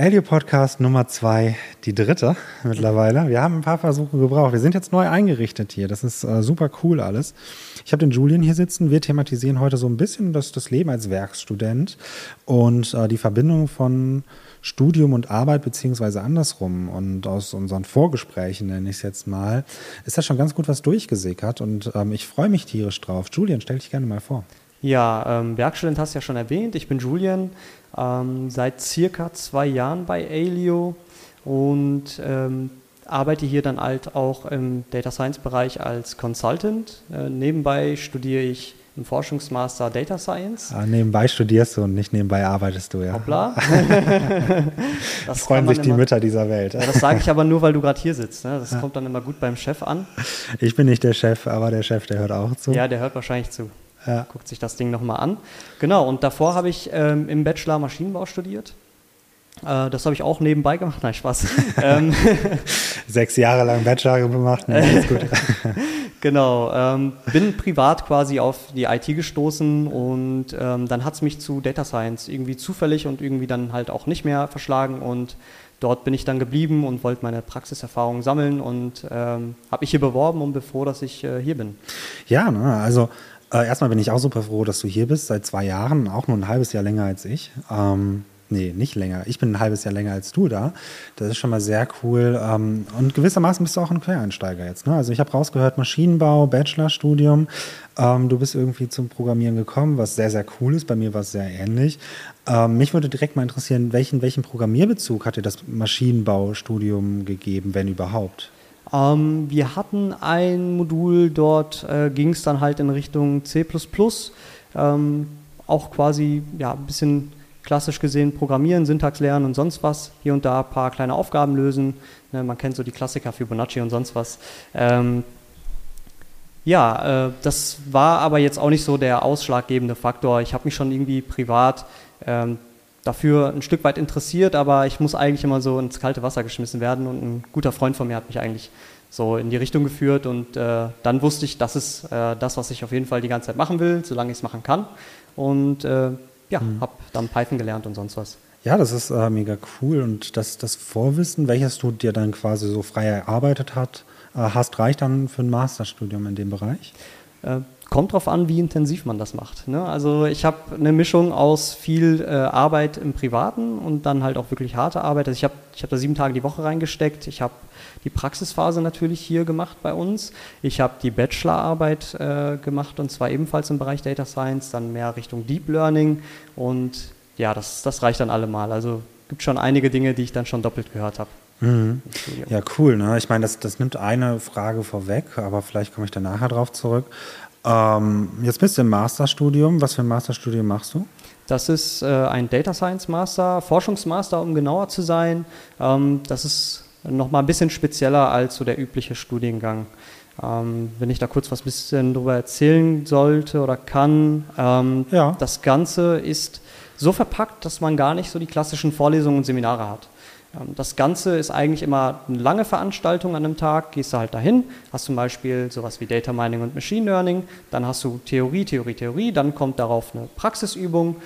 Elio Podcast Nummer zwei, die dritte mittlerweile. Wir haben ein paar Versuche gebraucht. Wir sind jetzt neu eingerichtet hier. Das ist äh, super cool alles. Ich habe den Julian hier sitzen. Wir thematisieren heute so ein bisschen das, das Leben als Werkstudent und äh, die Verbindung von Studium und Arbeit beziehungsweise andersrum. Und aus unseren Vorgesprächen, nenne ich es jetzt mal, ist da schon ganz gut was durchgesickert. Und ähm, ich freue mich tierisch drauf. Julian, stell dich gerne mal vor. Ja, ähm, Werkstudent hast du ja schon erwähnt. Ich bin Julian, ähm, seit circa zwei Jahren bei Alio und ähm, arbeite hier dann halt auch im Data Science Bereich als Consultant. Äh, nebenbei studiere ich im Forschungsmaster Data Science. Ah, nebenbei studierst du und nicht nebenbei arbeitest du, ja. Hoppla. das freuen sich die Mütter dieser Welt. Ja, das sage ich aber nur, weil du gerade hier sitzt. Ne? Das ja. kommt dann immer gut beim Chef an. Ich bin nicht der Chef, aber der Chef, der hört auch zu. Ja, der hört wahrscheinlich zu. Ja. Guckt sich das Ding nochmal an. Genau, und davor habe ich ähm, im Bachelor Maschinenbau studiert. Äh, das habe ich auch nebenbei gemacht. Nein, Spaß. Ähm, Sechs Jahre lang Bachelor gemacht. Nee, gut. genau. Ähm, bin privat quasi auf die IT gestoßen und ähm, dann hat es mich zu Data Science irgendwie zufällig und irgendwie dann halt auch nicht mehr verschlagen und dort bin ich dann geblieben und wollte meine Praxiserfahrung sammeln und ähm, habe mich hier beworben und bevor, dass ich äh, hier bin. Ja, ne, also äh, erstmal bin ich auch super froh, dass du hier bist, seit zwei Jahren, auch nur ein halbes Jahr länger als ich. Ähm, nee, nicht länger. Ich bin ein halbes Jahr länger als du da. Das ist schon mal sehr cool. Ähm, und gewissermaßen bist du auch ein Quereinsteiger jetzt. Ne? Also ich habe rausgehört, Maschinenbau, Bachelorstudium. Ähm, du bist irgendwie zum Programmieren gekommen, was sehr, sehr cool ist. Bei mir war es sehr ähnlich. Ähm, mich würde direkt mal interessieren, welchen, welchen Programmierbezug hat dir das Maschinenbaustudium gegeben, wenn überhaupt? Ähm, wir hatten ein Modul, dort äh, ging es dann halt in Richtung C. Ähm, auch quasi ja, ein bisschen klassisch gesehen programmieren, Syntax lernen und sonst was. Hier und da ein paar kleine Aufgaben lösen. Ne, man kennt so die Klassiker Fibonacci und sonst was. Ähm, ja, äh, das war aber jetzt auch nicht so der ausschlaggebende Faktor. Ich habe mich schon irgendwie privat ähm, dafür ein Stück weit interessiert, aber ich muss eigentlich immer so ins kalte Wasser geschmissen werden und ein guter Freund von mir hat mich eigentlich so in die Richtung geführt und äh, dann wusste ich, das ist äh, das, was ich auf jeden Fall die ganze Zeit machen will, solange ich es machen kann und äh, ja, mhm. habe dann Python gelernt und sonst was. Ja, das ist äh, mega cool und das, das Vorwissen, welches du dir dann quasi so frei erarbeitet hat, äh, hast, reicht dann für ein Masterstudium in dem Bereich? Kommt drauf an, wie intensiv man das macht. Ne? Also ich habe eine Mischung aus viel äh, Arbeit im Privaten und dann halt auch wirklich harte Arbeit. Also ich habe ich hab da sieben Tage die Woche reingesteckt. Ich habe die Praxisphase natürlich hier gemacht bei uns. Ich habe die Bachelorarbeit äh, gemacht und zwar ebenfalls im Bereich Data Science, dann mehr Richtung Deep Learning und ja, das, das reicht dann allemal. Also gibt schon einige Dinge, die ich dann schon doppelt gehört habe. Mhm. Ja, cool. Ne? Ich meine, das, das nimmt eine Frage vorweg, aber vielleicht komme ich da nachher drauf zurück. Ähm, jetzt bist du im Masterstudium. Was für ein Masterstudium machst du? Das ist äh, ein Data Science Master, Forschungsmaster, um genauer zu sein. Ähm, das ist nochmal ein bisschen spezieller als so der übliche Studiengang. Ähm, wenn ich da kurz was bisschen drüber erzählen sollte oder kann, ähm, ja. das Ganze ist so verpackt, dass man gar nicht so die klassischen Vorlesungen und Seminare hat. Ähm, das Ganze ist eigentlich immer eine lange Veranstaltung an einem Tag. Gehst du halt dahin, hast zum Beispiel sowas wie Data Mining und Machine Learning, dann hast du Theorie, Theorie, Theorie, dann kommt darauf eine Praxisübung,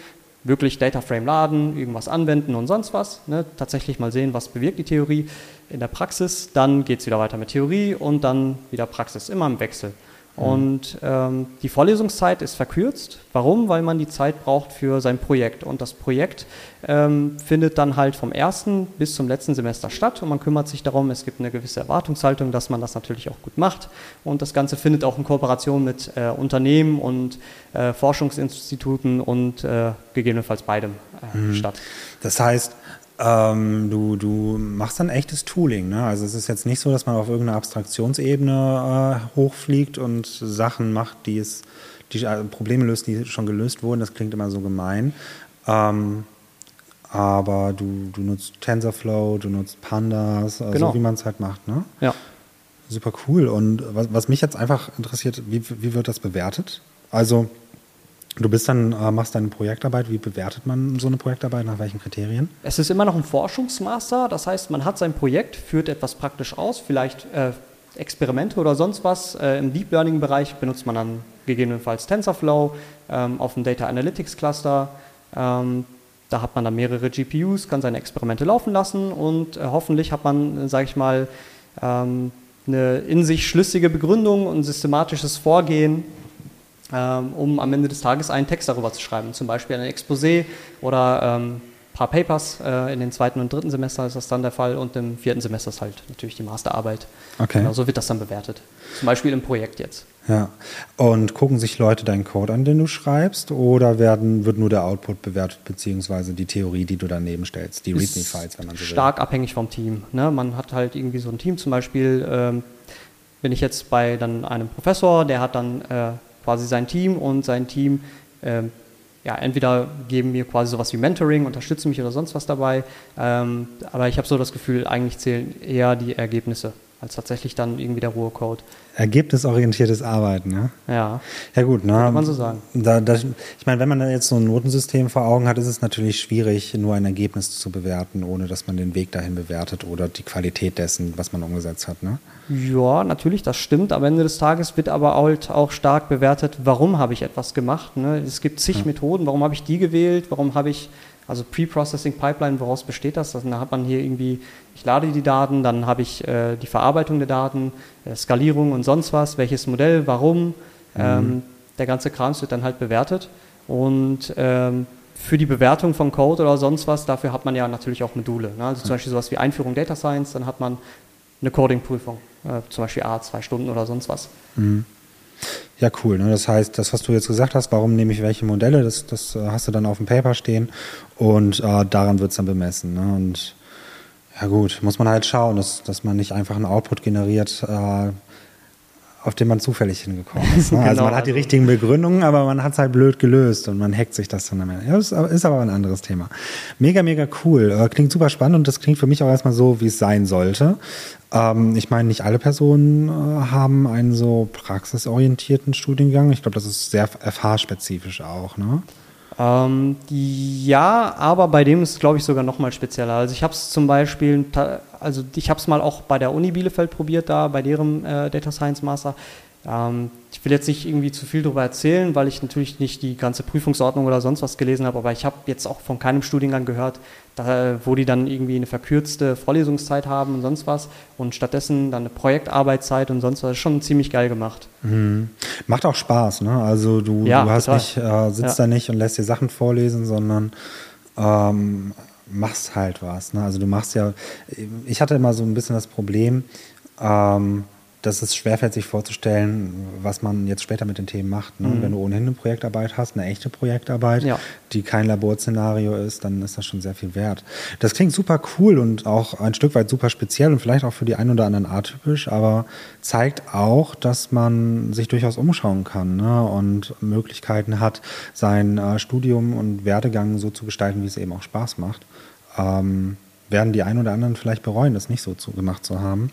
wirklich Data Frame laden, irgendwas anwenden und sonst was. Ne? Tatsächlich mal sehen, was bewirkt die Theorie in der Praxis. Dann geht es wieder weiter mit Theorie und dann wieder Praxis, immer im Wechsel. Und ähm, die Vorlesungszeit ist verkürzt. Warum? Weil man die Zeit braucht für sein Projekt. Und das Projekt ähm, findet dann halt vom ersten bis zum letzten Semester statt. Und man kümmert sich darum, es gibt eine gewisse Erwartungshaltung, dass man das natürlich auch gut macht. Und das Ganze findet auch in Kooperation mit äh, Unternehmen und äh, Forschungsinstituten und äh, gegebenenfalls beidem äh, mhm. statt. Das heißt, ähm, du, du machst dann echtes Tooling. Ne? Also es ist jetzt nicht so, dass man auf irgendeiner Abstraktionsebene äh, hochfliegt und Sachen macht, die es, die äh, Probleme löst, die schon gelöst wurden. Das klingt immer so gemein. Ähm, aber du, du nutzt TensorFlow, du nutzt Pandas, also genau. wie man es halt macht. Ne? Ja. Super cool. Und was, was mich jetzt einfach interessiert, wie, wie wird das bewertet? Also Du bist dann, äh, machst deine Projektarbeit. Wie bewertet man so eine Projektarbeit? Nach welchen Kriterien? Es ist immer noch ein Forschungsmaster. Das heißt, man hat sein Projekt, führt etwas praktisch aus, vielleicht äh, Experimente oder sonst was. Äh, Im Deep Learning Bereich benutzt man dann gegebenenfalls TensorFlow ähm, auf dem Data Analytics Cluster. Ähm, da hat man dann mehrere GPUs, kann seine Experimente laufen lassen und äh, hoffentlich hat man, sage ich mal, ähm, eine in sich schlüssige Begründung und systematisches Vorgehen, um am Ende des Tages einen Text darüber zu schreiben, zum Beispiel ein Exposé oder ähm, paar Papers. Äh, in den zweiten und dritten Semester ist das dann der Fall und im vierten Semester ist halt natürlich die Masterarbeit. Okay. Genau, so wird das dann bewertet. Zum Beispiel im Projekt jetzt. Ja. Und gucken sich Leute deinen Code an, den du schreibst, oder werden, wird nur der Output bewertet, beziehungsweise die Theorie, die du daneben stellst, die README-Files, wenn man so will? Stark abhängig vom Team. Ne? Man hat halt irgendwie so ein Team, zum Beispiel ähm, bin ich jetzt bei dann einem Professor, der hat dann äh, quasi sein Team und sein Team ähm, ja, entweder geben mir quasi sowas wie Mentoring, unterstützen mich oder sonst was dabei, ähm, aber ich habe so das Gefühl, eigentlich zählen eher die Ergebnisse als tatsächlich dann irgendwie der rohe Code. Ergebnisorientiertes Arbeiten, ja? Ja. Ja gut, ne? Kann man so sagen. Da, da, ich meine, wenn man jetzt so ein Notensystem vor Augen hat, ist es natürlich schwierig, nur ein Ergebnis zu bewerten, ohne dass man den Weg dahin bewertet oder die Qualität dessen, was man umgesetzt hat, ne? Ja, natürlich, das stimmt. Am Ende des Tages wird aber halt auch stark bewertet, warum habe ich etwas gemacht. Ne? Es gibt zig ja. Methoden, warum habe ich die gewählt, warum habe ich also Pre-Processing Pipeline, woraus besteht das? Also, da hat man hier irgendwie, ich lade die Daten, dann habe ich äh, die Verarbeitung der Daten, äh, Skalierung und sonst was, welches Modell, warum. Mhm. Ähm, der ganze Kram wird dann halt bewertet. Und ähm, für die Bewertung von Code oder sonst was, dafür hat man ja natürlich auch Module. Ne? Also zum Beispiel sowas wie Einführung Data Science, dann hat man eine Coding-Prüfung, äh, zum Beispiel A, zwei Stunden oder sonst was. Mhm. Ja, cool. Ne? Das heißt, das, was du jetzt gesagt hast, warum nehme ich welche Modelle, das, das äh, hast du dann auf dem Paper stehen und äh, daran wird es dann bemessen. Ne? Und ja gut, muss man halt schauen, dass, dass man nicht einfach einen Output generiert, äh, auf den man zufällig hingekommen ist. Ne? Also genau, also man hat die richtigen Begründungen, aber man hat es halt blöd gelöst und man hackt sich das dann am Ende. Ja, ist, ist aber ein anderes Thema. Mega, mega cool. Äh, klingt super spannend und das klingt für mich auch erstmal so, wie es sein sollte. Ähm, ich meine, nicht alle Personen äh, haben einen so praxisorientierten Studiengang. Ich glaube, das ist sehr FH-spezifisch auch, ne? Ähm, ja, aber bei dem ist es, glaube ich, sogar noch mal spezieller. Also ich habe es zum Beispiel, also ich habe es mal auch bei der Uni Bielefeld probiert, da bei deren äh, Data Science Master. Ähm, ich will jetzt nicht irgendwie zu viel darüber erzählen, weil ich natürlich nicht die ganze Prüfungsordnung oder sonst was gelesen habe, aber ich habe jetzt auch von keinem Studiengang gehört, da, wo die dann irgendwie eine verkürzte Vorlesungszeit haben und sonst was und stattdessen dann eine Projektarbeitszeit und sonst was. Das ist schon ziemlich geil gemacht. Mhm. Macht auch Spaß, ne? Also du, ja, du hast nicht, äh, sitzt ja. da nicht und lässt dir Sachen vorlesen, sondern ähm, machst halt was. Ne? Also du machst ja, ich hatte immer so ein bisschen das Problem, ähm, dass es schwerfällt, sich vorzustellen, was man jetzt später mit den Themen macht. Ne? Mhm. Wenn du ohnehin eine Projektarbeit hast, eine echte Projektarbeit, ja. die kein Laborszenario ist, dann ist das schon sehr viel wert. Das klingt super cool und auch ein Stück weit super speziell und vielleicht auch für die einen oder anderen atypisch, aber zeigt auch, dass man sich durchaus umschauen kann ne? und Möglichkeiten hat, sein äh, Studium und Werdegang so zu gestalten, wie es eben auch Spaß macht. Ähm, werden die einen oder anderen vielleicht bereuen, das nicht so zu, gemacht zu haben.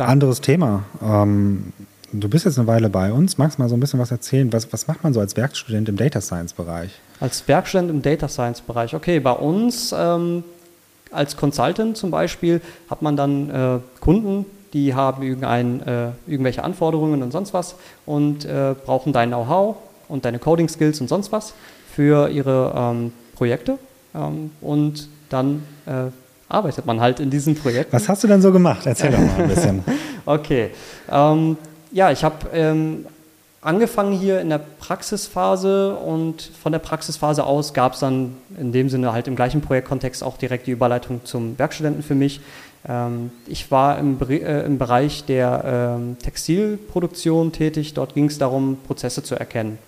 Danke. Anderes Thema. Ähm, du bist jetzt eine Weile bei uns. Magst du mal so ein bisschen was erzählen? Was, was macht man so als Werkstudent im Data Science Bereich? Als Werkstudent im Data Science Bereich. Okay, bei uns ähm, als Consultant zum Beispiel hat man dann äh, Kunden, die haben irgendein, äh, irgendwelche Anforderungen und sonst was und äh, brauchen dein Know-how und deine Coding Skills und sonst was für ihre ähm, Projekte. Ähm, und dann äh, arbeitet man halt in diesem Projekt. Was hast du denn so gemacht? Erzähl doch mal ein bisschen. okay. Ähm, ja, ich habe ähm, angefangen hier in der Praxisphase und von der Praxisphase aus gab es dann in dem Sinne halt im gleichen Projektkontext auch direkt die Überleitung zum Werkstudenten für mich. Ähm, ich war im, äh, im Bereich der ähm, Textilproduktion tätig. Dort ging es darum, Prozesse zu erkennen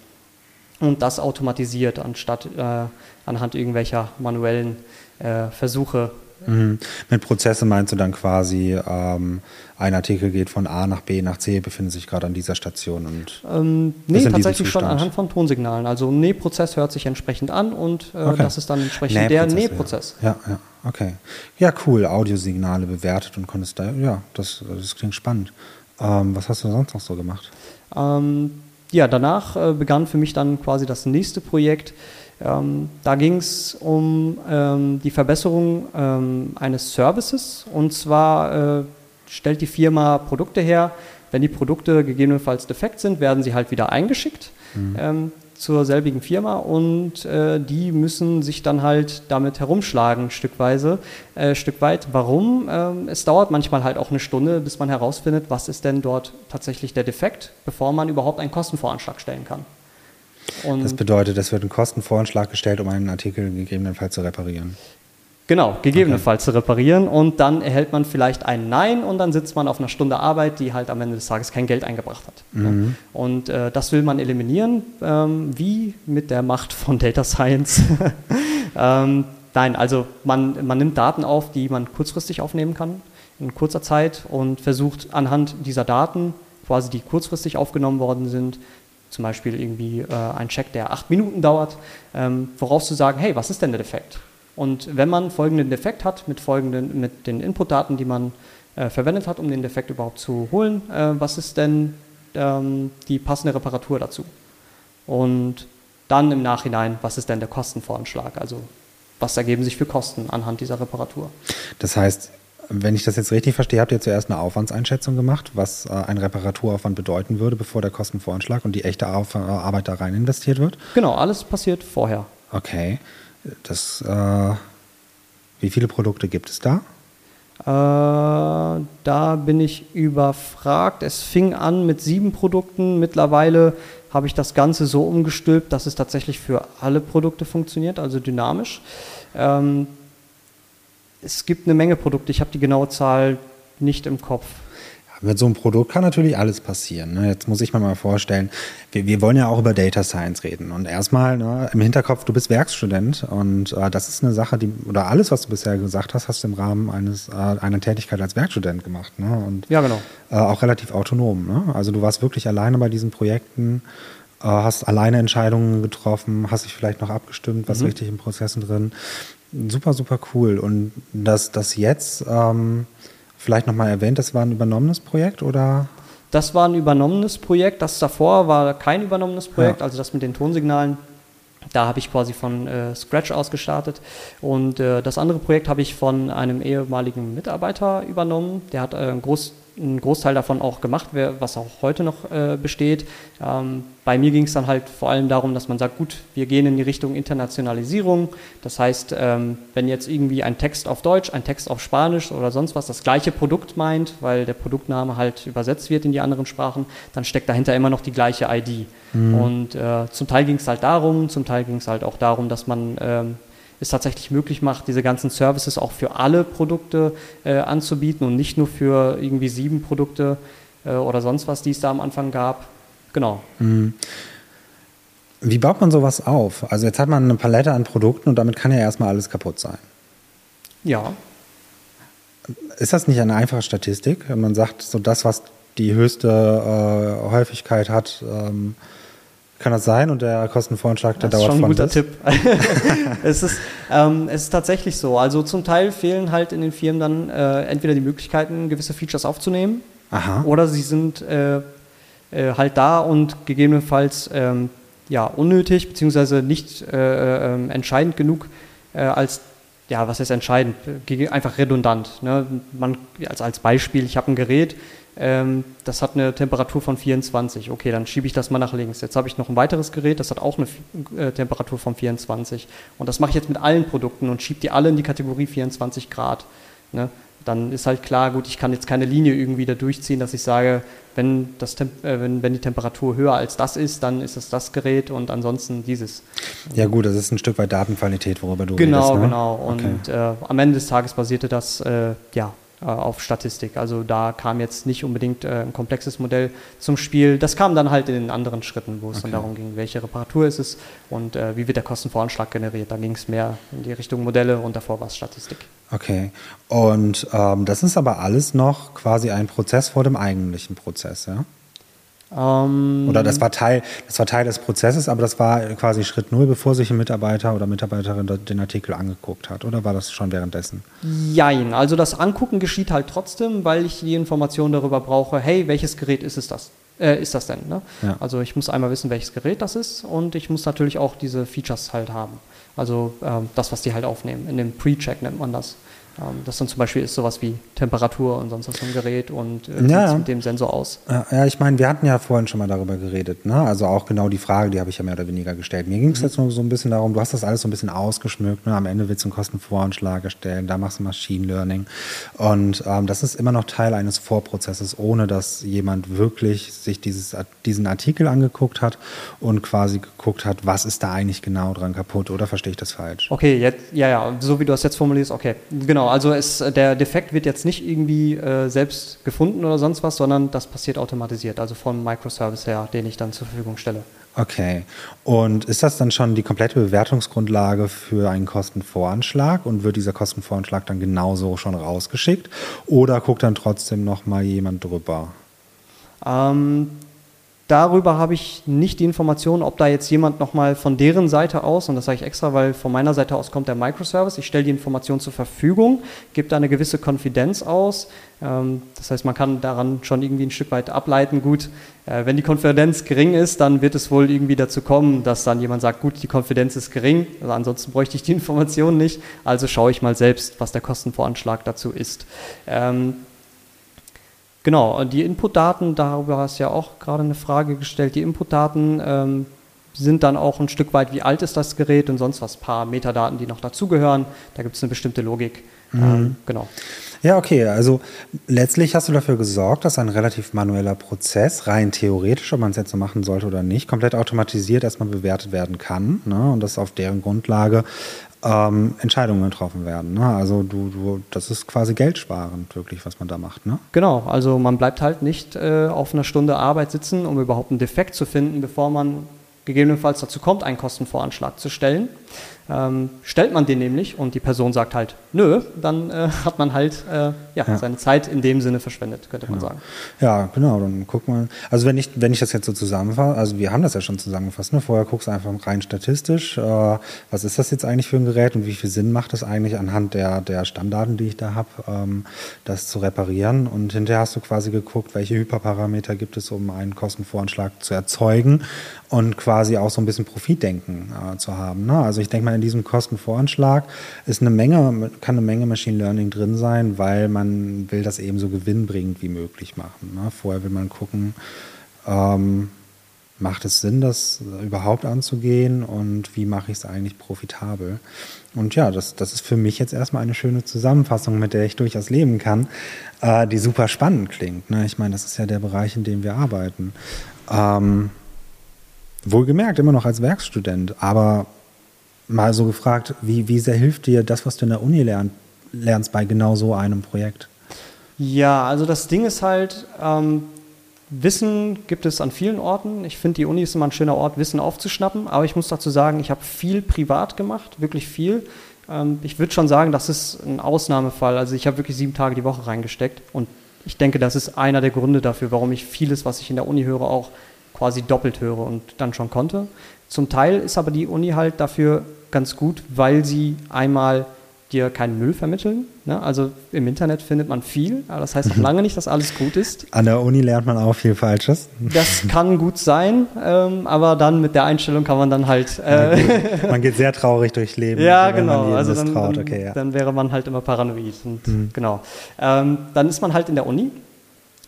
und das automatisiert, anstatt äh, anhand irgendwelcher manuellen äh, Versuche Mhm. Mit Prozesse meinst du dann quasi, ähm, ein Artikel geht von A nach B nach C, befindet sich gerade an dieser Station und. Ähm, nee, tatsächlich schon anhand von Tonsignalen. Also ein Nähprozess hört sich entsprechend an und äh, okay. das ist dann entsprechend der Nähprozess. Ja. ja, ja, okay. Ja, cool. Audiosignale bewertet und konntest da, ja, das, das klingt spannend. Ähm, was hast du sonst noch so gemacht? Ähm, ja, danach äh, begann für mich dann quasi das nächste Projekt. Ähm, da ging es um ähm, die Verbesserung ähm, eines Services und zwar äh, stellt die Firma Produkte her. Wenn die Produkte gegebenenfalls defekt sind, werden sie halt wieder eingeschickt. Mhm. Ähm, zur selbigen Firma und äh, die müssen sich dann halt damit herumschlagen, stückweise, äh, Stück weit. Warum? Ähm, es dauert manchmal halt auch eine Stunde, bis man herausfindet, was ist denn dort tatsächlich der Defekt, bevor man überhaupt einen Kostenvoranschlag stellen kann. Und das bedeutet, es wird ein Kostenvoranschlag gestellt, um einen Artikel gegebenenfalls zu reparieren. Genau, gegebenenfalls okay. zu reparieren und dann erhält man vielleicht ein Nein und dann sitzt man auf einer Stunde Arbeit, die halt am Ende des Tages kein Geld eingebracht hat. Mhm. Und äh, das will man eliminieren, ähm, wie mit der Macht von Data Science. ähm, nein, also man, man nimmt Daten auf, die man kurzfristig aufnehmen kann, in kurzer Zeit und versucht anhand dieser Daten, quasi die kurzfristig aufgenommen worden sind, zum Beispiel irgendwie äh, ein Check, der acht Minuten dauert, ähm, vorauszusagen, hey, was ist denn der Defekt? Und wenn man folgenden Defekt hat, mit, folgenden, mit den Inputdaten, die man äh, verwendet hat, um den Defekt überhaupt zu holen, äh, was ist denn ähm, die passende Reparatur dazu? Und dann im Nachhinein, was ist denn der Kostenvoranschlag? Also was ergeben sich für Kosten anhand dieser Reparatur? Das heißt, wenn ich das jetzt richtig verstehe, habt ihr zuerst eine Aufwandseinschätzung gemacht, was äh, ein Reparaturaufwand bedeuten würde, bevor der Kostenvoranschlag und die echte Auf Arbeit da rein investiert wird? Genau, alles passiert vorher. Okay. Das, äh, wie viele Produkte gibt es da? Äh, da bin ich überfragt. Es fing an mit sieben Produkten. Mittlerweile habe ich das Ganze so umgestülpt, dass es tatsächlich für alle Produkte funktioniert, also dynamisch. Ähm, es gibt eine Menge Produkte. Ich habe die genaue Zahl nicht im Kopf mit so einem Produkt kann natürlich alles passieren. Ne? Jetzt muss ich mir mal vorstellen, wir, wir, wollen ja auch über Data Science reden. Und erstmal ne, im Hinterkopf, du bist Werkstudent und äh, das ist eine Sache, die, oder alles, was du bisher gesagt hast, hast du im Rahmen eines, äh, einer Tätigkeit als Werkstudent gemacht. Ne? Und, ja, genau. Äh, auch relativ autonom. Ne? Also du warst wirklich alleine bei diesen Projekten äh, hast alleine Entscheidungen getroffen, hast dich vielleicht noch abgestimmt, was mhm. richtig im Prozessen drin. Super, super cool. Und dass das jetzt ähm, vielleicht nochmal erwähnt, das war ein übernommenes Projekt oder? Das war ein übernommenes Projekt. Das davor war kein übernommenes Projekt, ja. also das mit den Tonsignalen. Da habe ich quasi von äh, Scratch aus gestartet. Und äh, das andere Projekt habe ich von einem ehemaligen Mitarbeiter übernommen. Der hat äh, einen groß, einen Großteil davon auch gemacht, was auch heute noch äh, besteht. Ähm, bei mir ging es dann halt vor allem darum, dass man sagt, gut, wir gehen in die Richtung Internationalisierung. Das heißt, ähm, wenn jetzt irgendwie ein Text auf Deutsch, ein Text auf Spanisch oder sonst was das gleiche Produkt meint, weil der Produktname halt übersetzt wird in die anderen Sprachen, dann steckt dahinter immer noch die gleiche ID. Mhm. Und äh, zum Teil ging es halt darum, zum Teil ging es halt auch darum, dass man ähm, es tatsächlich möglich macht, diese ganzen Services auch für alle Produkte äh, anzubieten und nicht nur für irgendwie sieben Produkte äh, oder sonst was, die es da am Anfang gab. Genau. Mhm. Wie baut man sowas auf? Also jetzt hat man eine Palette an Produkten und damit kann ja erstmal alles kaputt sein. Ja. Ist das nicht eine einfache Statistik? Wenn man sagt, so das, was die höchste äh, Häufigkeit hat, ähm, kann das sein? Und der Kostenvoranschlag, der dauert von Das ist schon ein guter Tipp. es, ist, ähm, es ist tatsächlich so. Also zum Teil fehlen halt in den Firmen dann äh, entweder die Möglichkeiten, gewisse Features aufzunehmen, Aha. oder sie sind äh, äh, halt da und gegebenenfalls ähm, ja, unnötig, beziehungsweise nicht äh, ähm, entscheidend genug, äh, als ja, was ist entscheidend? Einfach redundant. Ne? Man, als, als Beispiel, ich habe ein Gerät, ähm, das hat eine Temperatur von 24. Okay, dann schiebe ich das mal nach links. Jetzt habe ich noch ein weiteres Gerät, das hat auch eine äh, Temperatur von 24. Und das mache ich jetzt mit allen Produkten und schiebe die alle in die Kategorie 24 Grad. Ne? Dann ist halt klar, gut, ich kann jetzt keine Linie irgendwie da durchziehen, dass ich sage, wenn, das äh, wenn, wenn die Temperatur höher als das ist, dann ist es das Gerät und ansonsten dieses. Ja gut, das ist ein Stück weit Datenqualität, worüber du genau, redest. Genau, genau. Und okay. äh, am Ende des Tages basierte das äh, ja, auf Statistik. Also da kam jetzt nicht unbedingt äh, ein komplexes Modell zum Spiel. Das kam dann halt in den anderen Schritten, wo es okay. dann darum ging, welche Reparatur ist es und äh, wie wird der Kostenvoranschlag generiert. Da ging es mehr in die Richtung Modelle und davor war es Statistik. Okay. Und ähm, das ist aber alles noch quasi ein Prozess vor dem eigentlichen Prozess, ja? Ähm, oder das war, Teil, das war Teil des Prozesses, aber das war quasi Schritt null, bevor sich ein Mitarbeiter oder Mitarbeiterin den Artikel angeguckt hat. Oder war das schon währenddessen? Jein. Also das Angucken geschieht halt trotzdem, weil ich die Information darüber brauche, hey, welches Gerät ist es das? Äh, ist das denn? Ne? Ja. Also ich muss einmal wissen, welches Gerät das ist und ich muss natürlich auch diese Features halt haben. Also ähm, das, was die halt aufnehmen. In dem Pre-Check nennt man das. Ähm, das dann zum Beispiel ist sowas wie Temperatur und sonst was vom Gerät und äh, Ja, mit dem Sensor aus. Ja, ich meine, wir hatten ja vorhin schon mal darüber geredet, ne? Also auch genau die Frage, die habe ich ja mehr oder weniger gestellt. Mir ging es jetzt nur so ein bisschen darum, du hast das alles so ein bisschen ausgeschmückt, ne? Am Ende willst du einen Kostenvoranschlag erstellen, da machst du Machine Learning. Und ähm, das ist immer noch Teil eines Vorprozesses, ohne dass jemand wirklich sich dieses, diesen Artikel angeguckt hat und quasi geguckt hat, was ist da eigentlich genau dran kaputt, oder verstehe ich das falsch? Okay, jetzt, ja, ja, so wie du das jetzt formulierst, okay. Genau, also es, der Defekt wird jetzt nicht irgendwie äh, selbst gefunden oder sonst was, sondern das passiert automatisiert, also vom Microservice her, den ich dann zur Verfügung stelle. Okay. Und ist das dann schon die komplette Bewertungsgrundlage für einen Kostenvoranschlag und wird dieser Kostenvoranschlag dann genauso schon rausgeschickt oder guckt dann trotzdem noch mal jemand drüber? Ähm, darüber habe ich nicht die Information, ob da jetzt jemand nochmal von deren Seite aus, und das sage ich extra, weil von meiner Seite aus kommt der Microservice, ich stelle die Information zur Verfügung, gebe da eine gewisse Konfidenz aus. Ähm, das heißt, man kann daran schon irgendwie ein Stück weit ableiten, gut, äh, wenn die Konfidenz gering ist, dann wird es wohl irgendwie dazu kommen, dass dann jemand sagt, gut, die Konfidenz ist gering, also ansonsten bräuchte ich die Information nicht, also schaue ich mal selbst, was der Kostenvoranschlag dazu ist. Genau, die Inputdaten, darüber hast du ja auch gerade eine Frage gestellt. Die Inputdaten ähm, sind dann auch ein Stück weit, wie alt ist das Gerät und sonst was, ein paar Metadaten, die noch dazugehören. Da gibt es eine bestimmte Logik. Mhm. Ähm, genau. Ja, okay. Also letztlich hast du dafür gesorgt, dass ein relativ manueller Prozess, rein theoretisch, ob man es jetzt so machen sollte oder nicht, komplett automatisiert erstmal bewertet werden kann. Ne? Und dass auf deren Grundlage ähm, Entscheidungen getroffen werden. Ne? Also du, du, das ist quasi geldsparend, wirklich, was man da macht. Ne? Genau, also man bleibt halt nicht äh, auf einer Stunde Arbeit sitzen, um überhaupt einen Defekt zu finden, bevor man gegebenenfalls dazu kommt, einen Kostenvoranschlag zu stellen. Ähm, stellt man den nämlich und die Person sagt halt nö, dann äh, hat man halt äh, ja, Ja. seine Zeit in dem Sinne verschwendet, könnte man sagen. Ja, genau, dann guck mal. Also wenn ich, wenn ich das jetzt so zusammenfasse, also wir haben das ja schon zusammengefasst, ne? vorher guckst du einfach rein statistisch, äh, was ist das jetzt eigentlich für ein Gerät und wie viel Sinn macht es eigentlich anhand der, der Stammdaten, die ich da habe, ähm, das zu reparieren und hinterher hast du quasi geguckt, welche Hyperparameter gibt es, um einen Kostenvoranschlag zu erzeugen und quasi auch so ein bisschen Profitdenken äh, zu haben. Ne? Also ich denke mal, in diesem Kostenvoranschlag ist eine Menge, kann eine Menge Machine Learning drin sein, weil man will das eben so gewinnbringend wie möglich machen. Ne? Vorher will man gucken, ähm, macht es Sinn, das überhaupt anzugehen und wie mache ich es eigentlich profitabel? Und ja, das, das ist für mich jetzt erstmal eine schöne Zusammenfassung, mit der ich durchaus leben kann, äh, die super spannend klingt. Ne? Ich meine, das ist ja der Bereich, in dem wir arbeiten. Ähm, wohlgemerkt, immer noch als Werkstudent, aber mal so gefragt, wie, wie sehr hilft dir das, was du in der Uni lern, lernst, bei genau so einem Projekt? Ja, also das Ding ist halt, ähm, Wissen gibt es an vielen Orten. Ich finde, die Uni ist immer ein schöner Ort, Wissen aufzuschnappen. Aber ich muss dazu sagen, ich habe viel privat gemacht, wirklich viel. Ähm, ich würde schon sagen, das ist ein Ausnahmefall. Also ich habe wirklich sieben Tage die Woche reingesteckt. Und ich denke, das ist einer der Gründe dafür, warum ich vieles, was ich in der Uni höre, auch quasi doppelt höre und dann schon konnte. Zum Teil ist aber die Uni halt dafür ganz gut, weil sie einmal dir keinen Müll vermitteln. Ne? Also im Internet findet man viel, aber das heißt noch lange nicht, dass alles gut ist. An der Uni lernt man auch viel Falsches. Das kann gut sein, ähm, aber dann mit der Einstellung kann man dann halt. Äh, Man geht sehr traurig durchs Leben, ja, genau. Also dann, Okay, ja. dann wäre man halt immer paranoid. Und, genau. Ähm, dann ist man halt in der Uni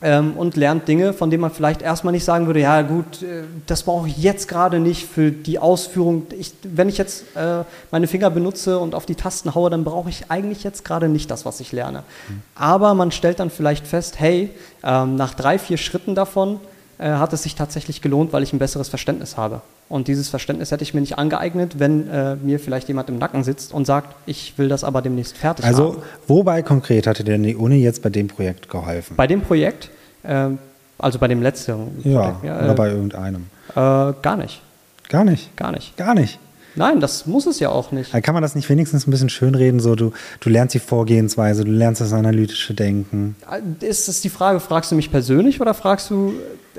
ähm, und lernt Dinge, von denen man vielleicht erstmal nicht sagen würde, ja gut, äh, das brauche ich jetzt gerade nicht für die Ausführung. Ich, wenn ich jetzt äh, meine Finger benutze und auf die Tasten haue, dann brauche ich eigentlich jetzt gerade nicht das, was ich lerne. Aber man stellt dann vielleicht fest, hey, ähm, nach drei, vier Schritten davon äh, hat es sich tatsächlich gelohnt, weil ich ein besseres Verständnis habe. Und dieses Verständnis hätte ich mir nicht angeeignet, wenn äh, mir vielleicht jemand im Nacken sitzt und sagt, ich will das aber demnächst fertig haben. Also, wobei konkret hatte dir die Uni jetzt bei dem Projekt geholfen? Bei dem Projekt, ähm, also bei dem letzten ja, ja, oder äh, bei irgendeinem. äh, gar nicht. Gar nicht. Gar nicht. Gar nicht. Nein, das muss es ja auch nicht. Kann man das nicht wenigstens ein bisschen schönreden, so du, du lernst die Vorgehensweise, du lernst das analytische Denken. Ist es die Frage, fragst du mich persönlich oder fragst du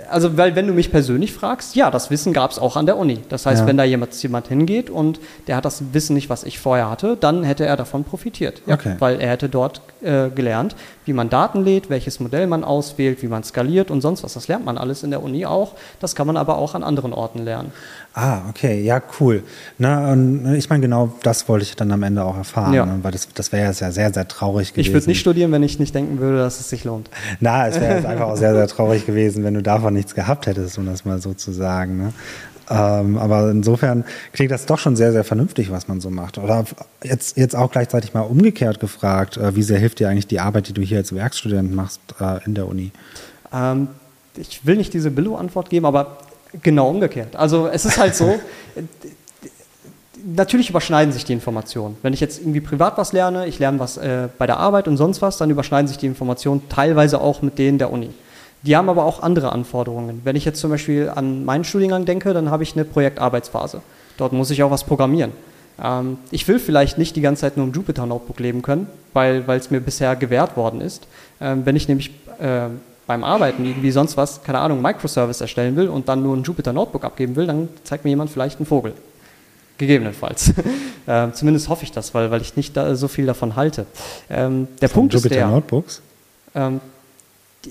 also weil wenn du mich persönlich fragst, ja, das Wissen gab es auch an der Uni. Das heißt, Ja. wenn da jemand, jemand hingeht und der hat das Wissen nicht, was ich vorher hatte, dann hätte er davon profitiert. Ja, Okay. Weil er hätte dort äh, gelernt, wie man Daten lädt, welches Modell man auswählt, wie man skaliert und sonst was. Das lernt man alles in der Uni auch. Das kann man aber auch an anderen Orten lernen. Ah, okay, ja, cool. Na, und ich meine, genau das wollte ich dann am Ende auch erfahren, Ja. ne? weil das, das wäre ja sehr, sehr traurig gewesen. Ich würde nicht studieren, wenn ich nicht denken würde, dass es sich lohnt. Na, es wäre jetzt einfach auch sehr, sehr traurig gewesen, wenn du davon nichts gehabt hättest, um das mal so zu sagen. Ne? Ähm, aber insofern klingt das doch schon sehr, sehr vernünftig, was man so macht. Oder jetzt, jetzt auch gleichzeitig mal umgekehrt gefragt, äh, wie sehr hilft dir eigentlich die Arbeit, die du hier als Werkstudent machst äh, in der Uni? Ähm, ich will nicht diese Billo-Antwort geben, aber genau umgekehrt. Also es ist halt so, natürlich überschneiden sich die Informationen. Wenn ich jetzt irgendwie privat was lerne, ich lerne was äh, bei der Arbeit und sonst was, dann überschneiden sich die Informationen teilweise auch mit denen der Uni. Die haben aber auch andere Anforderungen. Wenn ich jetzt zum Beispiel an meinen Studiengang denke, dann habe ich eine Projektarbeitsphase. Dort muss ich auch was programmieren. Ähm, ich will vielleicht nicht die ganze Zeit nur im Jupyter Notebook leben können, weil weil es mir bisher gewährt worden ist. Ähm, wenn ich nämlich äh, beim Arbeiten irgendwie sonst was, keine Ahnung, Microservice erstellen will und dann nur ein Jupyter Notebook abgeben will, dann zeigt mir jemand vielleicht einen Vogel. Gegebenenfalls. ähm, zumindest hoffe ich das, weil, weil ich nicht da so viel davon halte. Ähm, der Punkt ist Jupyter der. Notebooks? Ähm,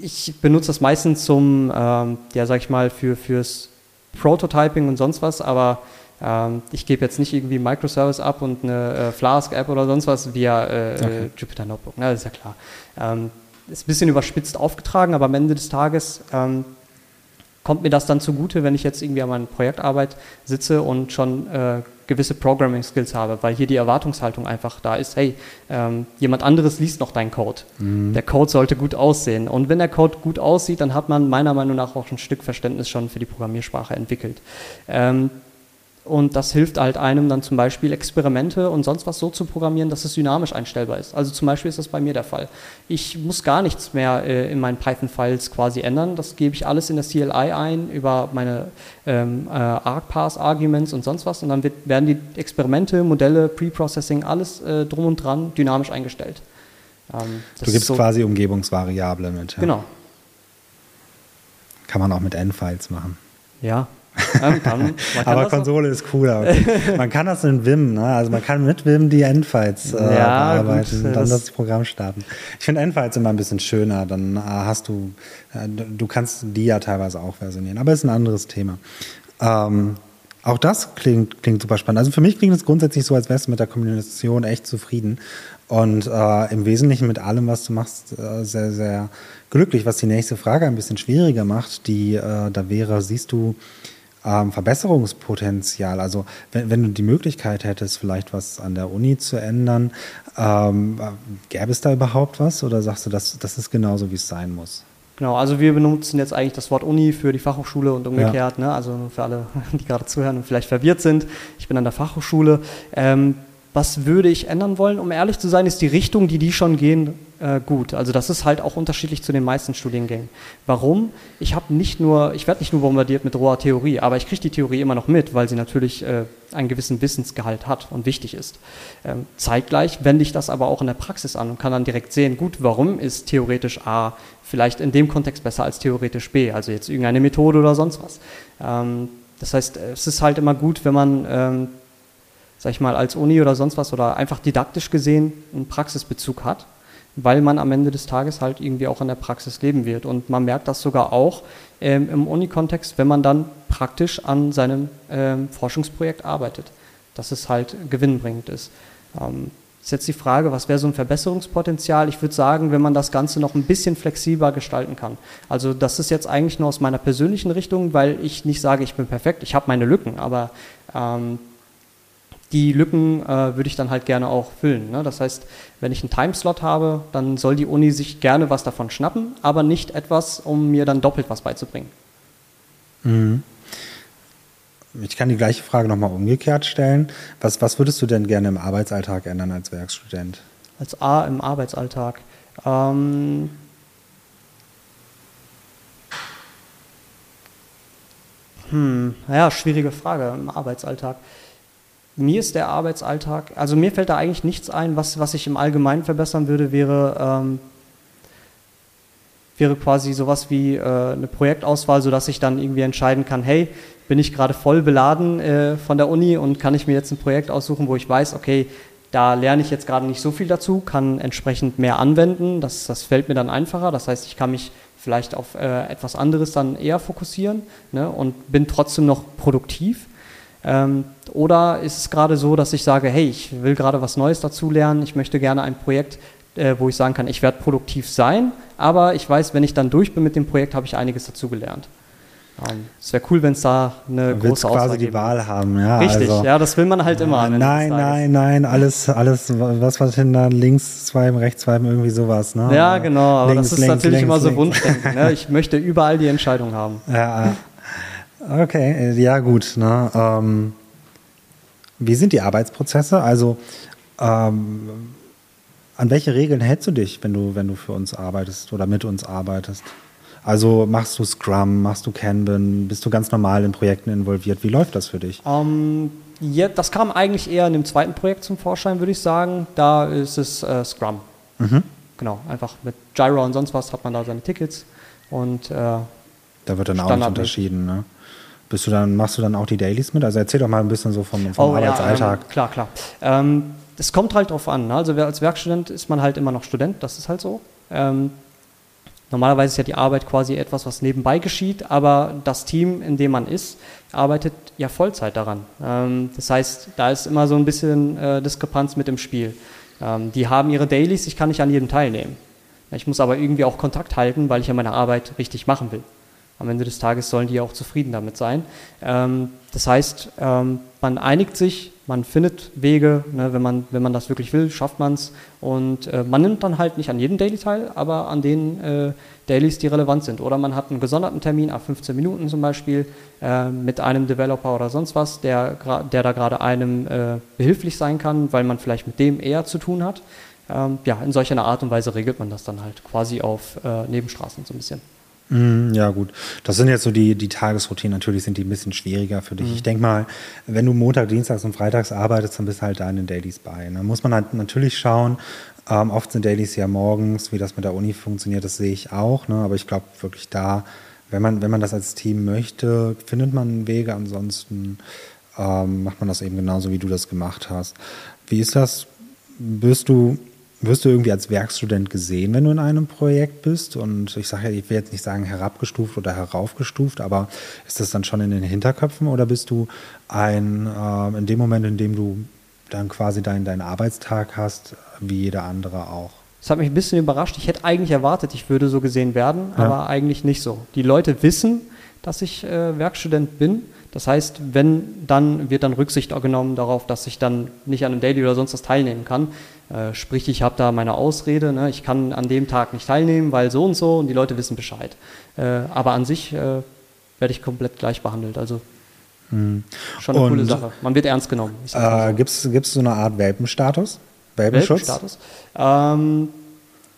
ich benutze das meistens zum, ähm, ja, sag ich mal, für, fürs Prototyping und sonst was, aber ähm, ich gebe jetzt nicht irgendwie Microservice ab und eine äh, Flask-App oder sonst was via äh, Okay. Jupyter Notebook. Ne, das ist ja klar. Ähm, ist ein bisschen überspitzt aufgetragen, aber am Ende des Tages ähm, kommt mir das dann zugute, wenn ich jetzt irgendwie an meiner Projektarbeit sitze und schon äh, gewisse Programming-Skills habe, weil hier die Erwartungshaltung einfach da ist, hey, ähm, jemand anderes liest noch deinen Code. Der Code sollte gut aussehen. Und wenn der Code gut aussieht, dann hat man meiner Meinung nach auch ein Stück Verständnis schon für die Programmiersprache entwickelt. Ähm, und das hilft halt einem dann zum Beispiel Experimente und sonst was so zu programmieren, dass es dynamisch einstellbar ist. Also zum Beispiel ist das bei mir der Fall. Ich muss gar nichts mehr äh, in meinen Python-Files quasi ändern. Das gebe ich alles in der CLI ein über meine ähm, äh, ArcParse-Arguments und sonst was. Und dann wird, werden die Experimente, Modelle, Preprocessing, alles äh, drum und dran dynamisch eingestellt. Ähm, Du gibst so- quasi Umgebungsvariable mit. Ja. Genau. Kann man auch mit Endfiles machen. Ja. Kann, man kann Aber das auch- Konsole ist cooler. Man kann das in Vim, ne? Also man kann mit Vim die Endfiles äh, Ja, bearbeiten gut, und dann das- das Programm starten. Ich finde Endfiles immer ein bisschen schöner. Dann äh, hast du, äh, du kannst die ja teilweise auch versionieren. Aber ist ein anderes Thema. Ähm, auch das klingt, klingt super spannend. Also für mich klingt es grundsätzlich so, als wärst du mit der Kombination echt zufrieden. Und äh, im Wesentlichen mit allem, was du machst, äh, sehr, sehr glücklich. Was die nächste Frage ein bisschen schwieriger macht, die äh, da wäre, siehst du ähm, Verbesserungspotenzial? Also wenn, wenn du die Möglichkeit hättest, vielleicht was an der Uni zu ändern, ähm, äh, gäbe es da überhaupt was? Oder sagst du, das, das ist genauso, wie es sein muss? Genau, also wir benutzen jetzt eigentlich das Wort Uni für die Fachhochschule und umgekehrt, ne? also nur für alle, die gerade zuhören und vielleicht verwirrt sind. Ich bin an der Fachhochschule. Ähm, was würde ich ändern wollen? Um ehrlich zu sein, ist die Richtung, die die schon gehen, äh, gut. Also das ist halt auch unterschiedlich zu den meisten Studiengängen. Warum? Ich habe nicht nur, ich werde nicht nur bombardiert mit roher Theorie, aber ich kriege die Theorie immer noch mit, weil sie natürlich äh, einen gewissen Wissensgehalt hat und wichtig ist. Ähm, zeitgleich wende ich das aber auch in der Praxis an und kann dann direkt sehen, gut, warum ist theoretisch A vielleicht in dem Kontext besser als theoretisch B, also jetzt irgendeine Methode oder sonst was. Ähm, das heißt, es ist halt immer gut, wenn man, ähm, sag ich mal, als Uni oder sonst was oder einfach didaktisch gesehen einen Praxisbezug hat, weil man am Ende des Tages halt irgendwie auch in der Praxis leben wird. Und man merkt das sogar auch ähm, im Uni-Kontext, wenn man dann praktisch an seinem ähm, Forschungsprojekt arbeitet, dass es halt gewinnbringend ist. Ähm, ist jetzt die Frage, was wäre so ein Verbesserungspotenzial? Ich würde sagen, wenn man das Ganze noch ein bisschen flexibler gestalten kann. Also das ist jetzt eigentlich nur aus meiner persönlichen Richtung, weil ich nicht sage, ich bin perfekt, ich habe meine Lücken, aber ähm, die Lücken äh, würde ich dann halt gerne auch füllen. Ne? Das heißt, wenn ich einen Timeslot habe, dann soll die Uni sich gerne was davon schnappen, aber nicht etwas, um mir dann doppelt was beizubringen. Ich kann die gleiche Frage nochmal umgekehrt stellen. Was, was würdest du denn gerne im Arbeitsalltag ändern als Werkstudent? Als A im Arbeitsalltag. Ähm, hm, ja, schwierige Frage im Arbeitsalltag. Mir ist der Arbeitsalltag, also mir fällt da eigentlich nichts ein, was, was ich im Allgemeinen verbessern würde, wäre, ähm, wäre quasi sowas wie äh, eine Projektauswahl, sodass ich dann irgendwie entscheiden kann, hey, bin ich gerade voll beladen äh, von der Uni und kann ich mir jetzt ein Projekt aussuchen, wo ich weiß, okay, da lerne ich jetzt gerade nicht so viel dazu, kann entsprechend mehr anwenden, das, das fällt mir dann einfacher, das heißt, ich kann mich vielleicht auf äh, etwas anderes dann eher fokussieren ne, und bin trotzdem noch produktiv. Ähm, oder ist es gerade so, dass ich sage, hey, ich will gerade was Neues dazu lernen, ich möchte gerne ein Projekt, äh, wo ich sagen kann, ich werde produktiv sein, aber ich weiß, wenn ich dann durch bin mit dem Projekt, habe ich einiges dazu gelernt. Ähm, es wäre cool, wenn es da eine große Auswahl quasi die Wahl haben, ja. Richtig, also, ja, das will man halt immer. Nein, nein, nein, alles, alles, was was hinter links swipen, rechts swipen, irgendwie sowas, ne? Ja, genau, aber links, das ist links, natürlich links, immer so Wunschdenken. ne? Ich möchte überall die Entscheidung haben. Ja, okay, ja gut. Ne? Ähm, wie sind die Arbeitsprozesse? Also ähm, an welche Regeln hältst du dich, wenn du, wenn du für uns arbeitest oder mit uns arbeitest? Also machst du Scrum, machst du Kanban, bist du ganz normal in Projekten involviert? Wie läuft das für dich? Um, ähm, ja, das kam eigentlich eher in dem zweiten Projekt zum Vorschein, würde ich sagen. Da ist es äh, Scrum. Mhm. Genau, einfach mit Gyro und sonst was hat man da seine Tickets und äh, da wird dann auch nicht unterschieden, ne? Bist du dann, machst du dann auch die Dailies mit? Also erzähl doch mal ein bisschen so vom, vom oh, Arbeitsalltag. Ja, ähm, klar, klar. Ähm, es kommt halt drauf an. Ne? Also als Werkstudent ist man halt immer noch Student, das ist halt so. Ähm, Normalerweise ist ja die Arbeit quasi etwas, was nebenbei geschieht, aber das Team, in dem man ist, arbeitet ja Vollzeit daran. Ähm, das heißt, da ist immer so ein bisschen äh, Diskrepanz mit im Spiel. Ähm, die haben ihre Dailies, ich kann nicht an jedem teilnehmen. Ich muss aber irgendwie auch Kontakt halten, weil ich ja meine Arbeit richtig machen will. Am Ende des Tages sollen die auch zufrieden damit sein. Ähm, das heißt, ähm, man einigt sich, man findet Wege, ne, wenn, man, wenn man das wirklich will, schafft man es. Und äh, man nimmt dann halt nicht an jedem Daily teil, aber an den äh, Dailies, die relevant sind. Oder man hat einen gesonderten Termin, ab 15 Minuten zum Beispiel, äh, mit einem Developer oder sonst was, der, der da gerade einem äh, behilflich sein kann, weil man vielleicht mit dem eher zu tun hat. Ähm, ja, in solch einer Art und Weise regelt man das dann halt quasi auf äh, Nebenstraßen so ein bisschen. Mhm, ja, gut. Das sind jetzt so die, die Tagesroutinen. Natürlich sind die ein bisschen schwieriger für dich. Mhm. Ich denke mal, wenn du Montag, Dienstags und Freitags arbeitest, dann bist du halt da in den Dailies bei. Da muss man halt natürlich schauen. Ähm, oft sind Dailies ja morgens, wie das mit der Uni funktioniert, das sehe ich auch. Ne? Aber ich glaube wirklich da, wenn man, wenn man das als Team möchte, findet man Wege. Ansonsten ähm, macht man das eben genauso, wie du das gemacht hast. Wie ist das? Bist du wirst du irgendwie als Werkstudent gesehen, wenn du in einem Projekt bist? Und ich sage ja, ich will jetzt nicht sagen herabgestuft oder heraufgestuft, aber ist das dann schon in den Hinterköpfen oder bist du ein, äh, in dem Moment, in dem du dann quasi deinen, deinen Arbeitstag hast, wie jeder andere auch? Das hat mich ein bisschen überrascht. Ich hätte eigentlich erwartet, ich würde so gesehen werden, ja. aber eigentlich nicht so. Die Leute wissen, dass ich äh, Werkstudent bin das heißt, wenn, dann wird dann Rücksicht genommen darauf, dass ich dann nicht an einem Daily oder sonst was teilnehmen kann. Äh, sprich, ich habe da meine Ausrede, ne? ich kann an dem Tag nicht teilnehmen, weil so und so und die Leute wissen Bescheid. Äh, aber an sich äh, werde ich komplett gleich behandelt. Also hm. schon eine und, coole Sache. Man wird ernst genommen. Äh, Gibt es so eine Art Welpenstatus? Welpenschutz? Welpenstatus? Ähm,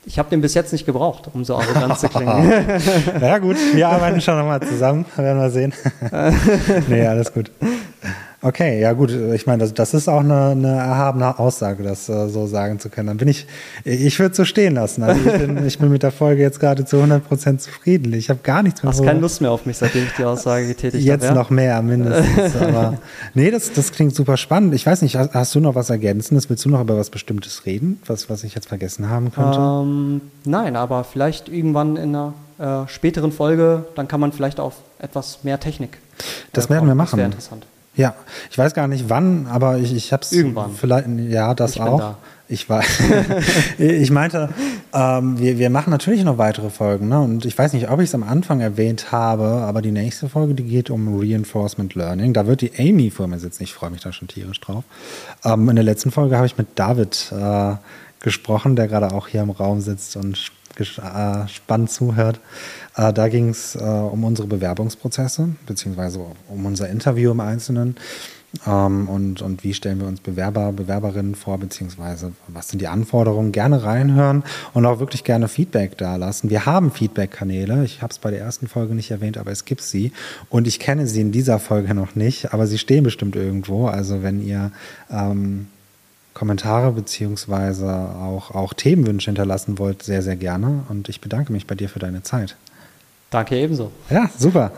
ich habe den bis jetzt nicht gebraucht, um so arrogant zu klingen. ja gut, wir arbeiten schon nochmal zusammen, werden wir sehen. nee, alles gut. Okay, ja gut, ich meine, das, das ist auch eine, eine erhabene Aussage, das uh, so sagen zu können. Dann bin ich, ich würde es so stehen lassen. Also ich, bin, ich bin mit der Folge jetzt gerade zu 100% zufrieden. Ich habe gar nichts mehr. Hast keine Lust mehr auf mich, seitdem ich die Aussage getätigt habe. Jetzt hab, ja? noch mehr, mindestens. Aber nee, das, das klingt super spannend. Ich weiß nicht, hast, hast, du noch was ergänzendes? Willst du noch über was Bestimmtes reden, was, was ich jetzt vergessen haben könnte? Ähm, nein, aber vielleicht irgendwann in einer äh, späteren Folge, dann kann man vielleicht auf etwas mehr Technik. Das äh, werden wir machen. Das wäre interessant. Ja, ich weiß gar nicht wann, aber ich, ich habe es irgendwann. Vielleicht, ja, das ich auch. Da. Ich weiß. ich meinte, ähm, wir, wir machen natürlich noch weitere Folgen, ne? Und ich weiß nicht, ob ich es am Anfang erwähnt habe, aber die nächste Folge, die geht um Reinforcement Learning. Da wird die Amy vor mir sitzen. Ich freue mich da schon tierisch drauf. Ähm, in der letzten Folge habe ich mit David äh, gesprochen, der gerade auch hier im Raum sitzt und äh, spannend zuhört. Äh, da ging es äh, um unsere Bewerbungsprozesse, beziehungsweise um unser Interview im Einzelnen. Ähm, und, und wie stellen wir uns Bewerber, Bewerberinnen vor, beziehungsweise was sind die Anforderungen? Gerne reinhören und auch wirklich gerne Feedback da lassen. Wir haben Feedback-Kanäle. Ich habe es bei der ersten Folge nicht erwähnt, aber es gibt sie. Und ich kenne sie in dieser Folge noch nicht, aber sie stehen bestimmt irgendwo. Also wenn ihr ähm, Kommentare beziehungsweise auch, auch Themenwünsche hinterlassen wollt, sehr, sehr gerne. Und ich bedanke mich bei dir für deine Zeit. Danke ebenso. Ja, super.